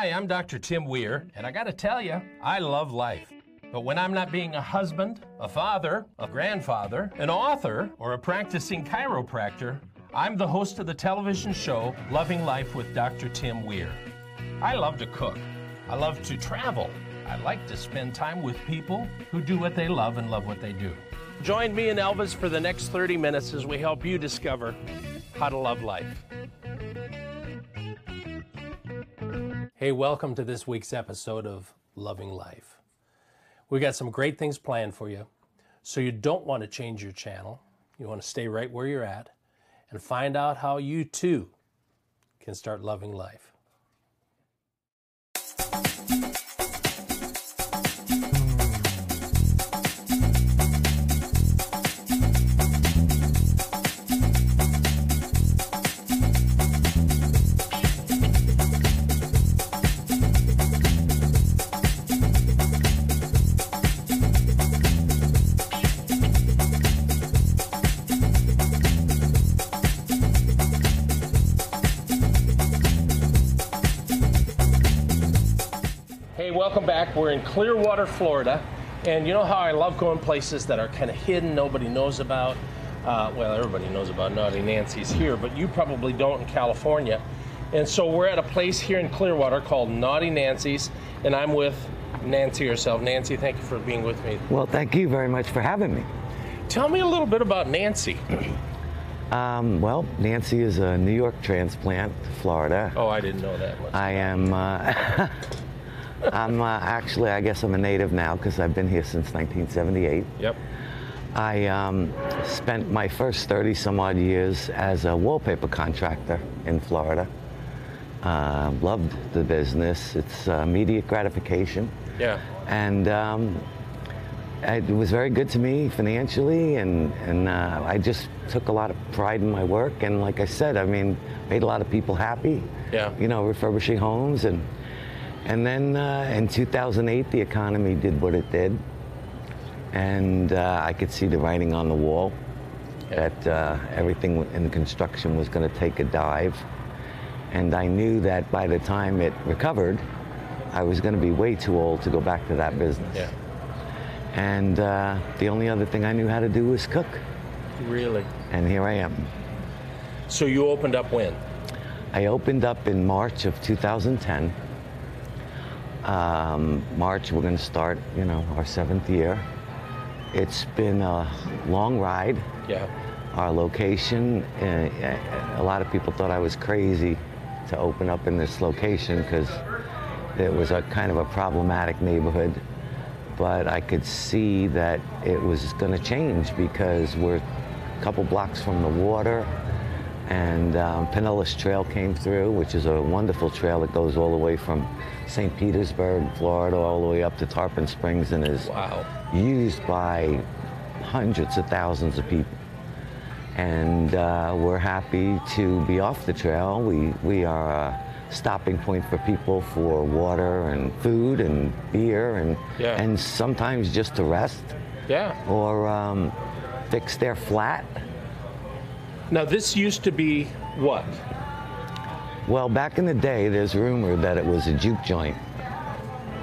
Hi, I'm Dr. Tim Weir, and I gotta tell you, I love life. But when I'm not being a husband, a father, a grandfather, an author, or a practicing chiropractor, I'm the host of the television show Loving Life with Dr. Tim Weir. I love to cook. I love to travel. I like to spend time with people who do what they love and love what they do. Join me and Elvis for the next 30 minutes as we help you discover how to love life. Hey, welcome to this week's episode of Loving Life. We got some great things planned for you. So you don't want to change your channel. You want to stay right where you're at and find out how you too can start loving life. Back. We're in Clearwater, Florida. And you know how I love going places that are kind of hidden, nobody knows about? Uh, well, everybody knows about Naughty Nancy's here, but you probably don't in California. And so we're at a place here in Clearwater called Naughty Nancy's, and I'm with Nancy herself. Nancy, thank you for being with me. Well, thank you very much for having me. Tell me a little bit about Nancy. Um, well, Nancy is a New York transplant, to Florida. Oh, I didn't know that much. I am. Uh, I'm uh, actually, I guess I'm a native now because I've been here since 1978. Yep. I um, spent my first 30 some odd years as a wallpaper contractor in Florida. Uh, loved the business. It's uh, immediate gratification. Yeah. and um, it was very good to me financially, and and uh, I just took a lot of pride in my work. And like I said, I mean, made a lot of people happy. Yeah. You know, refurbishing homes, and and then uh, in 2008, the economy did what it did, and uh, I could see the writing on the wall that uh, everything in construction was going to take a dive. And I knew that by the time it recovered, I was going to be way too old to go back to that business. Yeah. And uh, the only other thing I knew how to do was cook. Really? And here I am. So you opened up when? I opened up in March of 2010. Um, March, we're going to start, you know, our seventh year. It's been a long ride. Yeah. Our location, uh, a lot of people thought I was crazy to open up in this location because it was a kind of a problematic neighborhood. But I could see that it was going to change because we're a couple blocks from the water, and um, Pinellas Trail came through, which is a wonderful trail that goes all the way from St. Petersburg, Florida, all the way up to Tarpon Springs, and is Wow. used by hundreds of thousands of people. And uh, we're happy to be off the trail. We, we are a stopping point for people for water and food and beer and, Yeah. and sometimes just to rest Yeah. or um, fix their flat. Now this used to be what? Well, back in the day, there's rumor that it was a juke joint.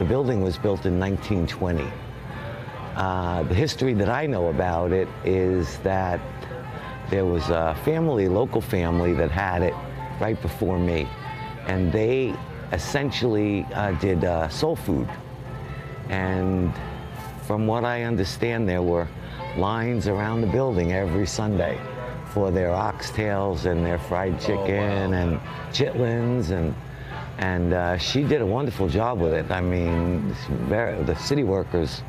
The building was built in 1920. Uh, the history that I know about it is that there was a family, local family, that had it right before me, and they essentially uh, did uh, soul food. And from what I understand, there were lines around the building every Sunday for their oxtails and their fried chicken and chitlins and and uh, she did a wonderful job with it. I mean, very, the city workers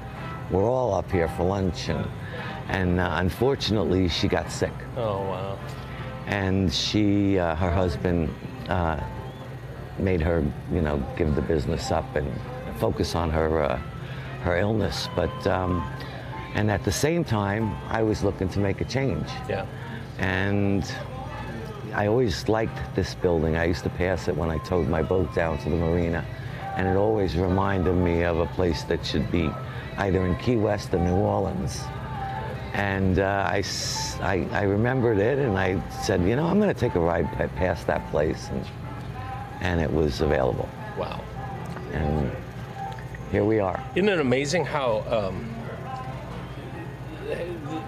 were all up here for lunch and and uh, unfortunately she got sick Oh wow. and she uh, her husband uh, made her you know give the business up and focus on her uh, her illness but um, and at the same time I was looking to make a change Yeah. And I always liked this building I used to pass it when I towed my boat down to the marina and it always reminded me of a place that should be either in Key West or New Orleans and uh, I, I- I remembered it and I said, you know, I'm going to take a ride past that place. And, and it was available. Wow. And here we are. Isn't it amazing how um,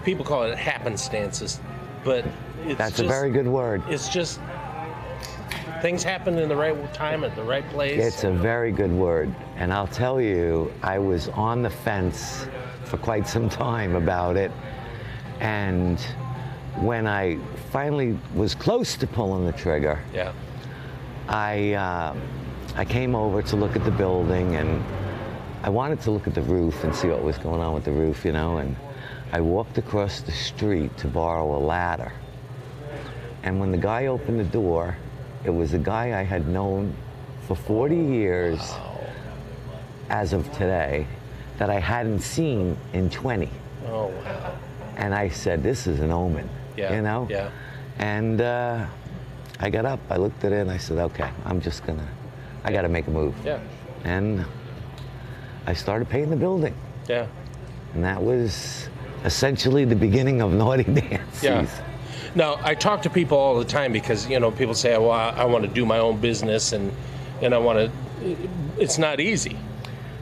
people call it happenstances, but it's That's just, a very good word. It's just things happen in the right time at the right place. It's a very good word. And I'll tell you, I was on the fence for quite some time about it. And when I finally was close to pulling the trigger, yeah. I, uh, I came over to look at the building and I wanted to look at the roof and see what was going on with the roof, you know. And I walked across the street to borrow a ladder. And when the guy opened the door, it was a guy I had known for 40 years as of today that I hadn't seen in 20. Oh wow. And I said, this is an omen, Yeah. you know? Yeah. And uh, I got up, I looked at it, and I said, okay, I'm just gonna, I gotta make a move. Yeah. And I started painting the building. Yeah. And that was essentially the beginning of Naughty Nancy's. Yeah. Now I talk to people all the time because you know people say, "Well, I, I want to do my own business and and I want to." It's not easy.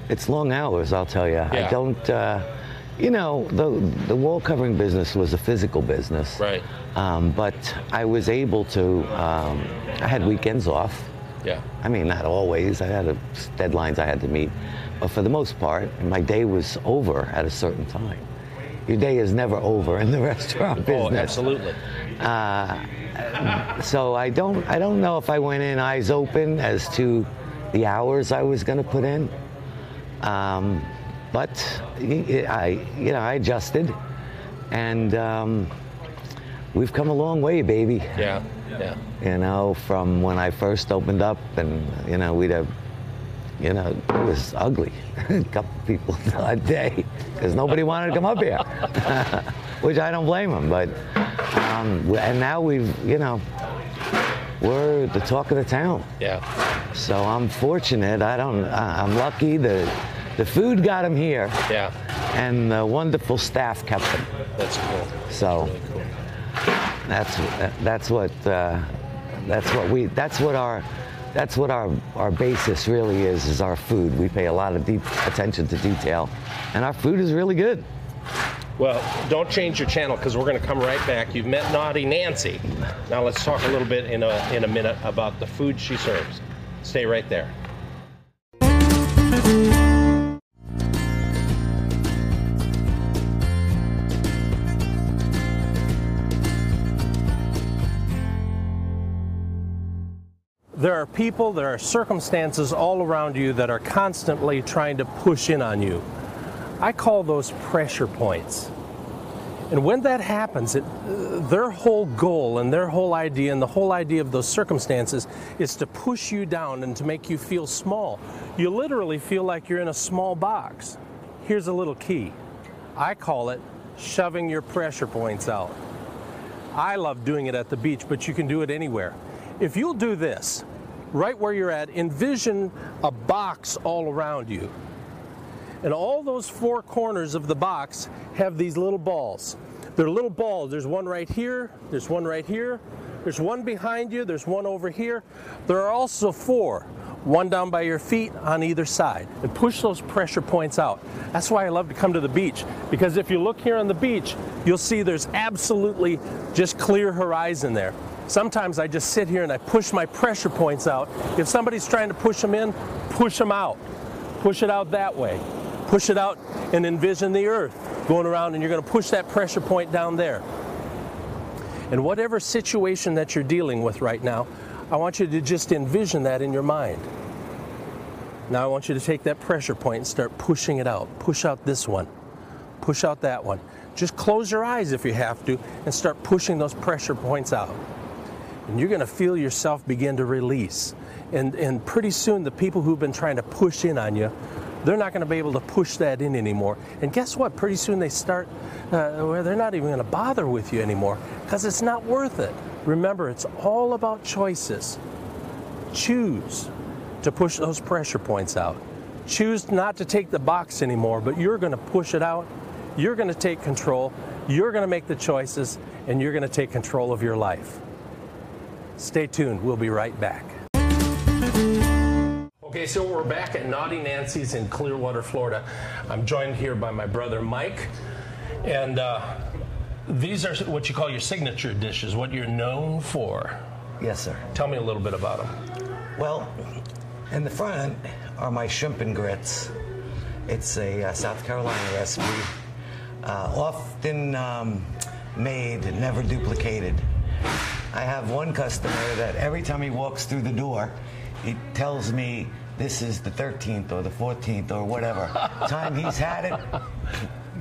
It's long hours, I'll tell you. Yeah. I don't, uh, you know, the, the wall covering business was a physical business. Right. Um, but I was able to, um, I had weekends off. Yeah. I mean, not always. I had a, deadlines I had to meet. But for the most part, my day was over at a certain time. Your day is never over in the restaurant business. Oh, absolutely. So I don't, I don't know if I went in eyes open as to the hours I was going to put in. Um, but I, you know, I adjusted, and um, we've come a long way, baby. Yeah. Yeah. You know, from when I first opened up, and you know, we'd have, you know, it was ugly. a couple people a day because nobody wanted to come up here, which I don't blame them. But um, and now we've, you know, we're the talk of the town. Yeah. So I'm fortunate. I don't. I'm lucky. The the food got them here, Yeah. and the wonderful staff kept them. That's cool. So Really cool. that's that's what uh, that's what we that's what our that's what our our basis really is is our food. We pay a lot of deep attention to detail, and our food is really good. Well, don't change your channel because we're going to come right back. You've met Naughty Nancy. Now let's talk a little bit in a in a minute about the food she serves. Stay right there. There are people, there are circumstances all around you that are constantly trying to push in on you. I call those pressure points. And when that happens, it, their whole goal and their whole idea and the whole idea of those circumstances is to push you down and to make you feel small. You literally feel like you're in a small box. Here's a little key I call it shoving your pressure points out. I love doing it at the beach, but you can do it anywhere. If you'll do this, right where you're at, envision a box all around you. And all those four corners of the box have these little balls. They're little balls. There's one right here, there's one right here, there's one behind you, there's one over here. There are also four, one down by your feet on either side. And push those pressure points out. That's why I love to come to the beach, because if you look here on the beach, you'll see there's absolutely just clear horizon there. Sometimes I just sit here and I push my pressure points out. If somebody's trying to push them in, push them out. Push it out that way. Push it out and envision the earth going around, and you're going to push that pressure point down there. And whatever situation that you're dealing with right now, I want you to just envision that in your mind. Now I want you to take that pressure point and start pushing it out. Push out this one. Push out that one. Just close your eyes if you have to and start pushing those pressure points out. And you're going to feel yourself begin to release. And, and pretty soon, the people who've been trying to push in on you, they're not going to be able to push that in anymore. And guess what? Pretty soon they start uh, where they're not even going to bother with you anymore because it's not worth it. Remember, it's all about choices. Choose to push those pressure points out. Choose not to take the box anymore, but you're going to push it out. You're going to take control. You're going to make the choices, and you're going to take control of your life. Stay tuned. We'll be right back. Okay, so we're back at Naughty Nancy's in Clearwater, Florida. I'm joined here by my brother Mike, and uh, these are what you call your signature dishes, what you're known for. Yes, sir. Tell me a little bit about them. Well, in the front are my shrimp and grits. It's a uh, South Carolina recipe, uh, often um, made, never duplicated. I have one customer that every time he walks through the door, he tells me this is the 13th or the 14th or whatever time he's had it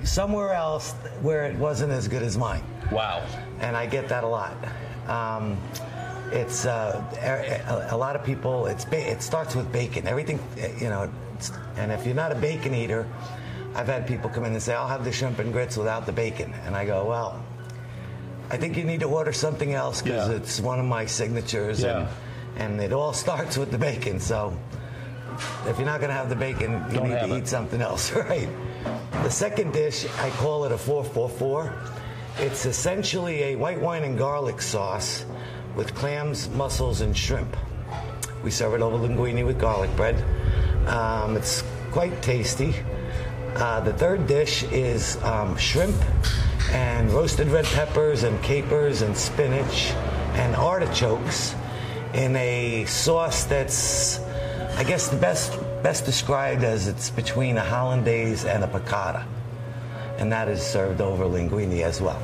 somewhere else where it wasn't as good as mine. Wow. And I get that a lot. Um, it's uh, a, a, lot of people. It's it starts with bacon. Everything, you know. and if you're not a bacon eater, I've had people come in and say, "I'll have the shrimp and grits without the bacon," and I go, "Well, I think you need to order something else because yeah. it's one of my signatures, yeah. and, and it all starts with the bacon. So if you're not going to have the bacon, you Don't need to it. eat something else, right?" The second dish, I call it a 444. It's essentially a white wine and garlic sauce with clams, mussels, and shrimp. We serve it over linguine with garlic bread. Um, it's quite tasty. Uh, the third dish is um, shrimp and roasted red peppers and capers and spinach and artichokes in a sauce that's, I guess, the best best described as it's between a hollandaise and a piccata, and that is served over linguine as well.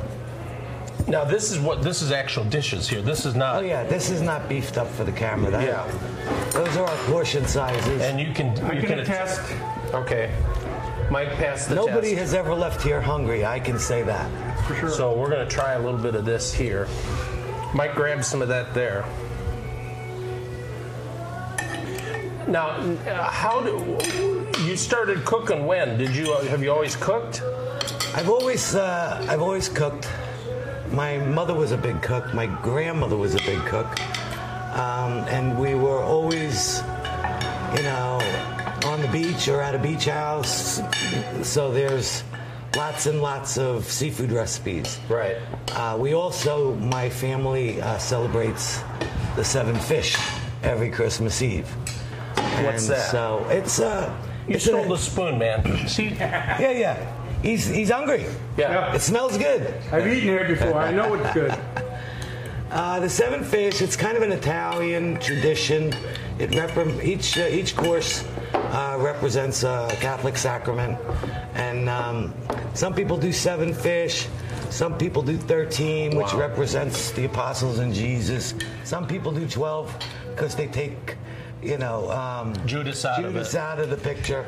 Now this is what this is actual dishes here. This is not. Oh yeah, this is not beefed up for the camera. That, yeah, those are our portion sizes. And you can you can, attest. Okay, Mike passed the Nobody test. has ever left here hungry. I can say that. For sure. So we're going to try a little bit of this here. Mike grab some of that there. Now, how do you started cooking? When did you have you always cooked? I've always uh, I've always cooked. My mother was a big cook. My grandmother was a big cook. Um, and we were always, you know, on the beach or at a beach house. So there's lots and lots of seafood recipes. Right. Uh, we also, my family uh, celebrates the seven fish every Christmas Eve. What's and that? So it's uh, you it's stole a, the spoon, man. See? yeah, yeah. He's he's hungry. Yeah. It smells good. I've eaten here before. I know it's good. Uh, the seven fish. It's kind of an Italian tradition. It rep- each uh, each course uh, represents a Catholic sacrament, and um, some people do seven fish. Some people do 13, which wow. represents the apostles and Jesus. Some people do 12 because they take, you know, um, Judas out Judas of out of the picture.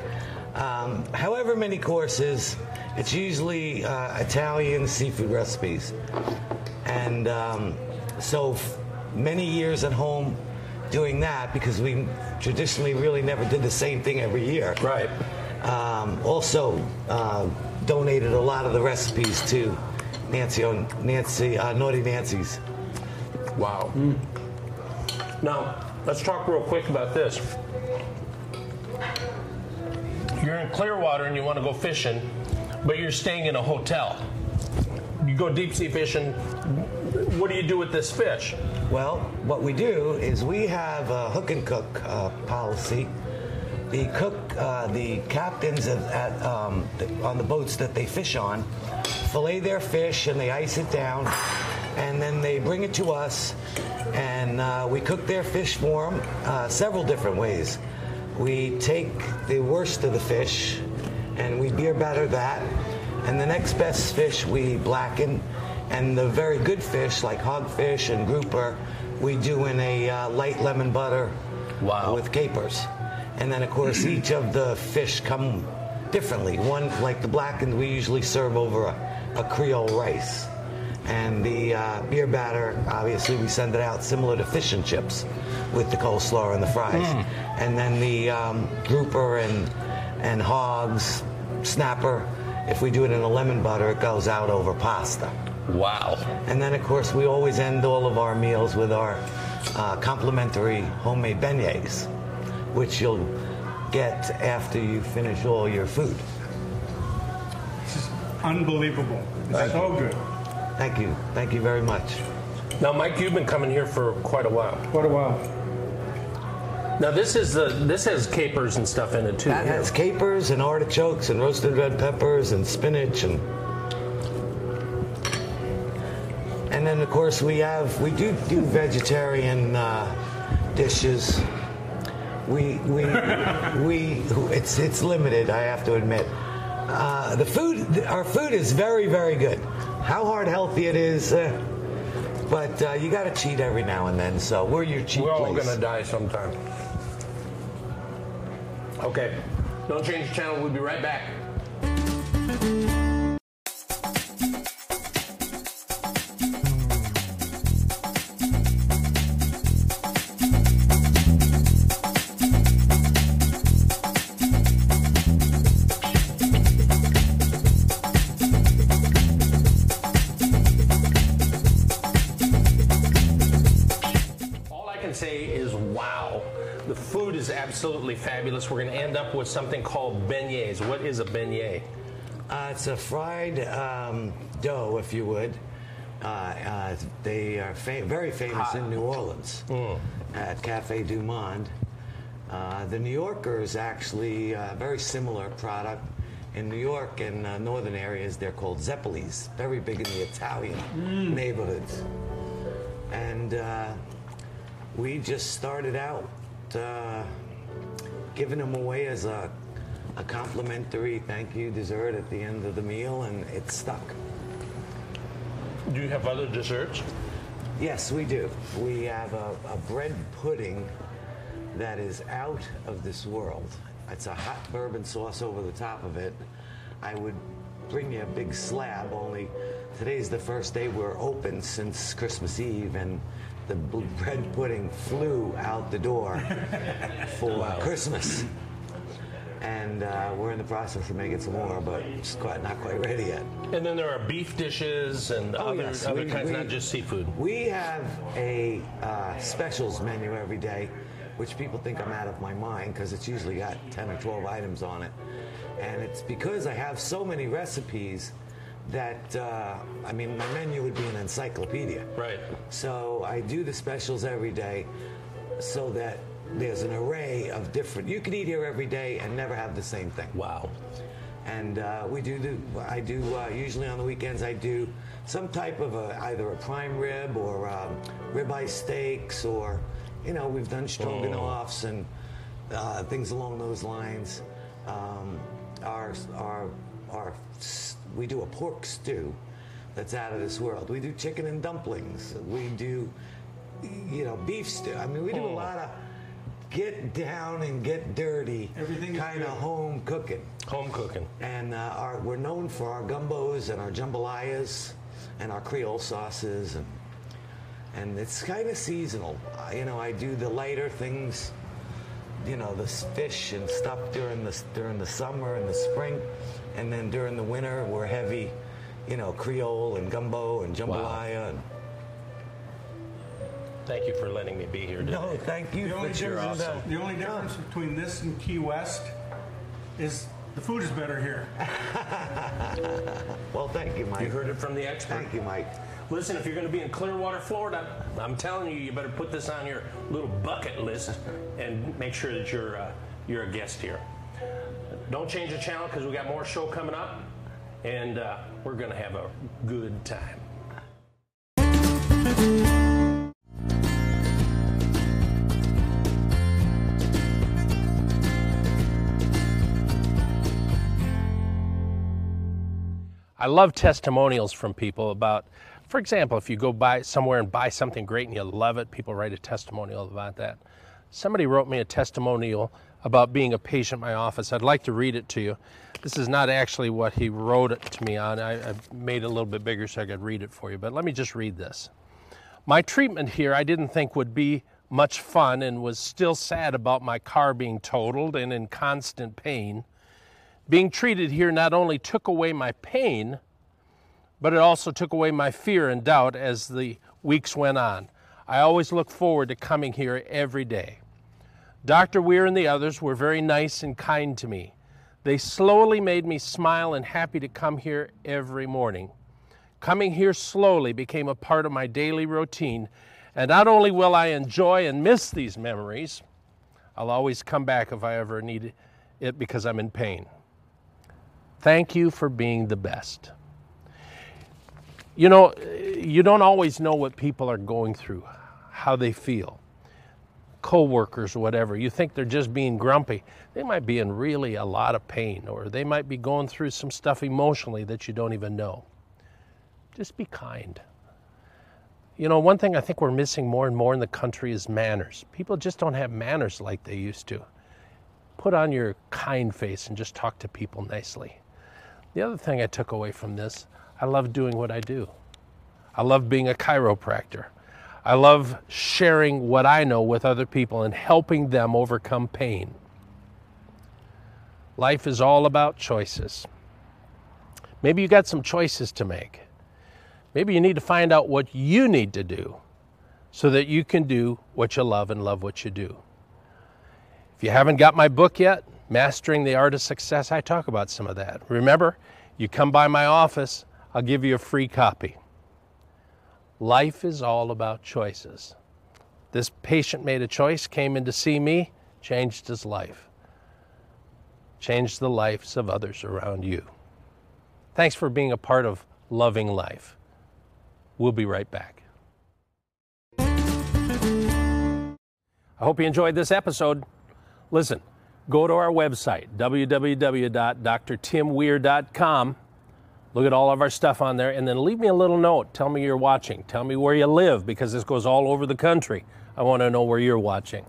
Um, however many courses, it's usually uh, Italian seafood recipes. And um, so f- many years at home doing that because we traditionally really never did the same thing every year. Right. Um, also uh, donated a lot of the recipes to Nancy, on Nancy, uh, Naughty Nancy's. Wow. Mm. Now, let's talk real quick about this. You're in Clearwater and you want to go fishing, but you're staying in a hotel. You go deep sea fishing. What do you do with this fish? Well, what we do is we have a hook and cook uh, policy. The cook, uh, the captains at, at um, the, on the boats that they fish on, fillet their fish and they ice it down, and then they bring it to us, and uh, we cook their fish for them uh, several different ways. We take the worst of the fish and we beer batter that. And the next best fish we blacken. And the very good fish, like hogfish and grouper, we do in a uh, light lemon butter wow. with capers. And then, of course, each of the fish come differently. One, like the blackened, we usually serve over a, a Creole rice. And the uh, beer batter, obviously, we send it out similar to fish and chips with the coleslaw and the fries. Mm. And then the um, grouper and, and hogs, snapper, if we do it in a lemon butter, it goes out over pasta. Wow. And then, of course, we always end all of our meals with our uh, complimentary homemade beignets, which you'll get after you finish all your food. This is unbelievable. It's Thank so you. good. Thank you. Thank you very much. Now, Mike, you've been coming here for quite a while. Quite a while. Now this is the this has capers and stuff in it too. That has capers and artichokes and roasted red peppers and spinach and course we have we do do vegetarian uh, dishes. We we we it's it's limited. I have to admit. Uh, the food our food is very very good. How hard healthy it is. Uh, but uh, you got to cheat every now and then, so we're your cheat We're all place. gonna die sometime. Okay, don't change the channel. We'll be right back. Is absolutely fabulous. We're going to end up with something called beignets. What is a beignet? Uh, it's a fried um, dough, if you would. Uh, uh, they are fa- very famous in New Orleans at Cafe Du Monde. Uh, the New Yorker is actually a very similar product. In New York and uh, northern areas, they're called Zeppoles, very big in the Italian neighborhoods. And uh, we just started out uh, giving them away as a, a complimentary thank you dessert at the end of the meal, and it stuck. Do you have other desserts? Yes, we do. We have a, a bread pudding that is out of this world. It's a hot bourbon sauce over the top of it. I would bring you a big slab, only today's the first day we're open since Christmas Eve, and the bread pudding flew out the door for Christmas. And uh, we're in the process of making some more, but it's quite, not quite ready yet. And then there are beef dishes and Oh, other, yes, other we- kinds, we- not just seafood. We have a uh, specials menu every day, which people think I'm out of my mind because it's usually got 10 or 12 items on it. And it's because I have so many recipes that, uh, I mean, my menu would be an encyclopedia. Right. So I do the specials every day so that there's an array of different, you can eat here every day and never have the same thing Wow. and uh, we do the I do uh, usually on the weekends I do some type of a, either a prime rib or um, ribeye steaks or you know we've done stroganoffs and uh, things along those lines. Um, our our our s- we do a pork stew that's out of this world. We do chicken and dumplings. We do you know beef stew. I mean we do a lot of get down and get dirty Everything kind of home cooking. Home cooking. And uh, our, we're known for our gumbos and our jambalayas and our Creole sauces, and and it's kind of seasonal. Uh, you know, I do the lighter things, you know, the fish and stuff during the during the summer and the spring, and then during the winter we're heavy, you know, Creole and gumbo and jambalaya. And, Thank you for letting me be here today. no, thank you The for only, choosing difference, the- the only difference between this and Key West is the food is better here. Well, thank you, Mike. You heard it from the expert. Thank you, Mike. Listen, if you're going to be in Clearwater, Florida, I'm telling you, you better put this on your little bucket list and make sure that you're uh, you're a guest here. Don't change the channel because we got more show coming up, and uh, we're going to have a good time. I love testimonials from people about, for example, if you go buy somewhere and buy something great and you love it, people write a testimonial about that. Somebody wrote me a testimonial about being a patient in my office. I'd like to read it to you. This is not actually what he wrote it to me on. I, I made it a little bit bigger so I could read it for you, but let me just read this. My treatment here I didn't think would be much fun and was still sad about my car being totaled and in constant pain. Being treated here not only took away my pain, but it also took away my fear and doubt as the weeks went on. I always look forward to coming here every day. Dr. Weir and the others were very nice and kind to me. They slowly made me smile and happy to come here every morning. Coming here slowly became a part of my daily routine, and not only will I enjoy and miss these memories, I'll always come back if I ever need it because I'm in pain. Thank you for being the best. You know, you don't always know what people are going through, how they feel. Co-workers, whatever. You think they're just being grumpy. They might be in really a lot of pain, or they might be going through some stuff emotionally that you don't even know. Just be kind. You know, one thing I think we're missing more and more in the country is manners. People just don't have manners like they used to. Put on your kind face and just talk to people nicely. The other thing I took away from this, I love doing what I do. I love being a chiropractor. I love sharing what I know with other people and helping them overcome pain. Life is all about choices. Maybe you got some choices to make. Maybe you need to find out what you need to do so that you can do what you love and love what you do. If you haven't got my book yet, Mastering the Art of Success, I talk about some of that. Remember, you come by my office, I'll give you a free copy. Life is all about choices. This patient made a choice, came in to see me, changed his life, changed the lives of others around you. Thanks for being a part of Loving Life. We'll be right back. I hope you enjoyed this episode. Listen, go to our website, www.drtimweir.com. Look at all of our stuff on there and then leave me a little note. Tell me you're watching. Tell me where you live because this goes all over the country. I want to know where you're watching.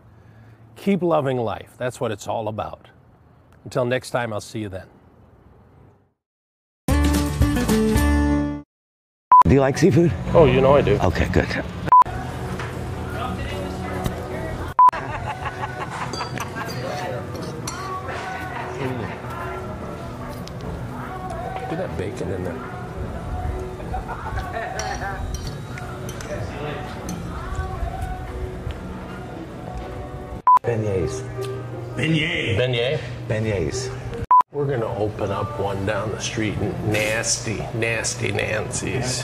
Keep loving life. That's what it's all about. Until next time, I'll see you then. Do you like seafood? Oh, you know I do. Okay, good. The street, nasty, nasty Nancy's.